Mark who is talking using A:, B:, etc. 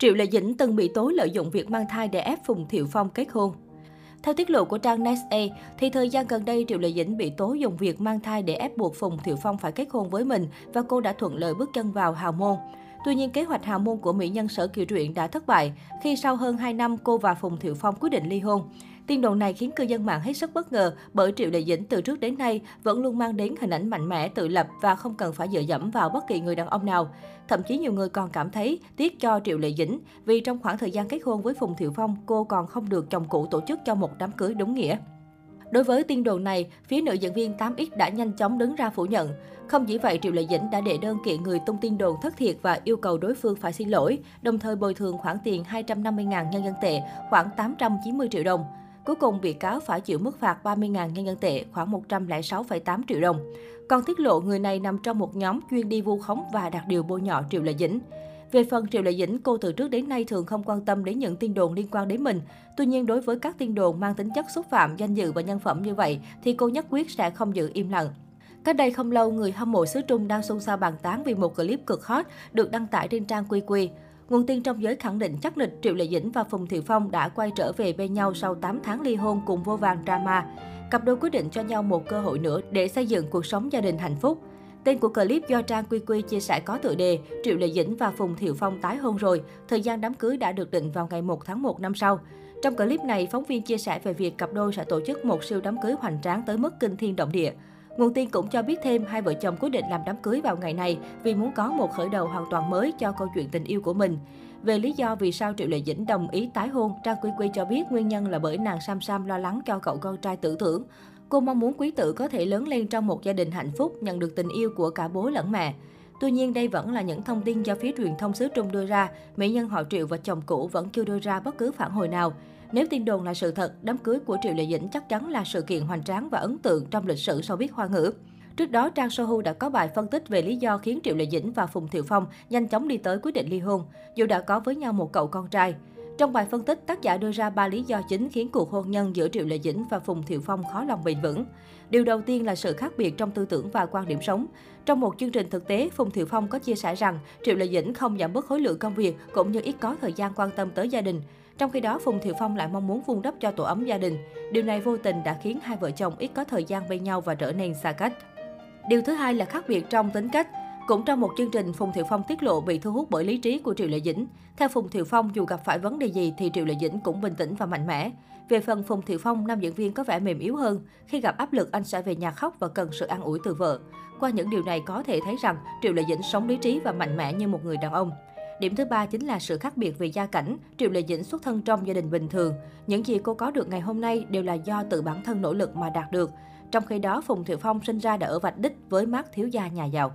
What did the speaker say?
A: Triệu Lệ Dĩnh từng bị tố lợi dụng việc mang thai để ép Phùng Thiệu Phong kết hôn. Theo tiết lộ của trang NextA, thì thời gian gần đây Triệu Lệ Dĩnh bị tố dùng việc mang thai để ép buộc Phùng Thiệu Phong phải kết hôn với mình và cô đã thuận lợi bước chân vào hào môn. Tuy nhiên, kế hoạch hào môn của mỹ nhân Sở Kiều Truyện đã thất bại khi sau hơn 2 năm cô và Phùng Thiệu Phong quyết định ly hôn. Tin đồn này khiến cư dân mạng hết sức bất ngờ bởi Triệu Lệ Dĩnh từ trước đến nay vẫn luôn mang đến hình ảnh mạnh mẽ, tự lập và không cần phải dựa dẫm vào bất kỳ người đàn ông nào. Thậm chí nhiều người còn cảm thấy tiếc cho Triệu Lệ Dĩnh vì trong khoảng thời gian kết hôn với Phùng Thiệu Phong, cô còn không được chồng cũ tổ chức cho một đám cưới đúng nghĩa. Đối với tin đồn này, phía nữ diễn viên 8X đã nhanh chóng đứng ra phủ nhận. Không chỉ vậy, Triệu Lệ Dĩnh đã đệ đơn kiện người tung tin đồn thất thiệt và yêu cầu đối phương phải xin lỗi, đồng thời bồi thường khoản tiền 250.000 nhân dân tệ, khoảng 890 triệu đồng. Cuối cùng, bị cáo phải chịu mức phạt 30.000 nhân dân tệ, khoảng 106,8 triệu đồng. Còn tiết lộ người này nằm trong một nhóm chuyên đi vu khống và đặt điều bôi nhọ Triệu Lệ Dĩnh. Về phần Triệu Lệ Dĩnh, cô từ trước đến nay thường không quan tâm đến những tin đồn liên quan đến mình. Tuy nhiên, đối với các tin đồn mang tính chất xúc phạm danh dự và nhân phẩm như vậy, thì cô nhất quyết sẽ không giữ im lặng. Cách đây không lâu, người hâm mộ xứ Trung đang xôn xao bàn tán vì một clip cực hot được đăng tải trên trang QQ. Nguồn tin trong giới khẳng định chắc nịch Triệu Lệ Dĩnh và Phùng Thiệu Phong đã quay trở về bên nhau sau 8 tháng ly hôn cùng vô vàng drama. Cặp đôi quyết định cho nhau một cơ hội nữa để xây dựng cuộc sống gia đình hạnh phúc. Tên của clip do Trang Quy Quy chia sẻ có tựa đề Triệu Lệ Dĩnh và Phùng Thiệu Phong tái hôn rồi, thời gian đám cưới đã được định vào ngày 1 tháng 1 năm sau. Trong clip này, phóng viên chia sẻ về việc cặp đôi sẽ tổ chức một siêu đám cưới hoành tráng tới mức kinh thiên động địa. Nguồn tin cũng cho biết thêm hai vợ chồng quyết định làm đám cưới vào ngày này vì muốn có một khởi đầu hoàn toàn mới cho câu chuyện tình yêu của mình. Về lý do vì sao Triệu Lệ Dĩnh đồng ý tái hôn, Trang Quy Quy cho biết nguyên nhân là bởi nàng Sam Sam lo lắng cho cậu con trai tử tưởng. Cô mong muốn quý tử có thể lớn lên trong một gia đình hạnh phúc, nhận được tình yêu của cả bố lẫn mẹ. Tuy nhiên, đây vẫn là những thông tin do phía truyền thông xứ Trung đưa ra. Mỹ nhân họ Triệu và chồng cũ vẫn chưa đưa ra bất cứ phản hồi nào. Nếu tin đồn là sự thật, đám cưới của Triệu Lệ Dĩnh chắc chắn là sự kiện hoành tráng và ấn tượng trong lịch sử showbiz hoa ngữ. Trước đó, Trang Sohu đã có bài phân tích về lý do khiến Triệu Lệ Dĩnh và Phùng Thiệu Phong nhanh chóng đi tới quyết định ly hôn, dù đã có với nhau một cậu con trai. Trong bài phân tích, tác giả đưa ra ba lý do chính khiến cuộc hôn nhân giữa Triệu Lệ Dĩnh và Phùng Thiệu Phong khó lòng bền vững. Điều đầu tiên là sự khác biệt trong tư tưởng và quan điểm sống. Trong một chương trình thực tế, Phùng Thiệu Phong có chia sẻ rằng Triệu Lệ Dĩnh không giảm bớt khối lượng công việc cũng như ít có thời gian quan tâm tới gia đình. Trong khi đó, Phùng Thiệu Phong lại mong muốn vun đắp cho tổ ấm gia đình. Điều này vô tình đã khiến hai vợ chồng ít có thời gian bên nhau và trở nên xa cách. Điều thứ hai là khác biệt trong tính cách. Cũng trong một chương trình, Phùng Thiệu Phong tiết lộ bị thu hút bởi lý trí của Triệu Lệ Dĩnh. Theo Phùng Thiệu Phong, dù gặp phải vấn đề gì thì Triệu Lệ Dĩnh cũng bình tĩnh và mạnh mẽ. Về phần Phùng Thiệu Phong, nam diễn viên có vẻ mềm yếu hơn. Khi gặp áp lực, anh sẽ về nhà khóc và cần sự an ủi từ vợ. Qua những điều này có thể thấy rằng Triệu Lệ Dĩnh sống lý trí và mạnh mẽ như một người đàn ông. Điểm thứ ba chính là sự khác biệt về gia cảnh. Triệu Lệ Dĩnh xuất thân trong gia đình bình thường. Những gì cô có được ngày hôm nay đều là do tự bản thân nỗ lực mà đạt được. Trong khi đó, Phùng Thiệu Phong sinh ra đã ở vạch đích với mác thiếu gia nhà giàu.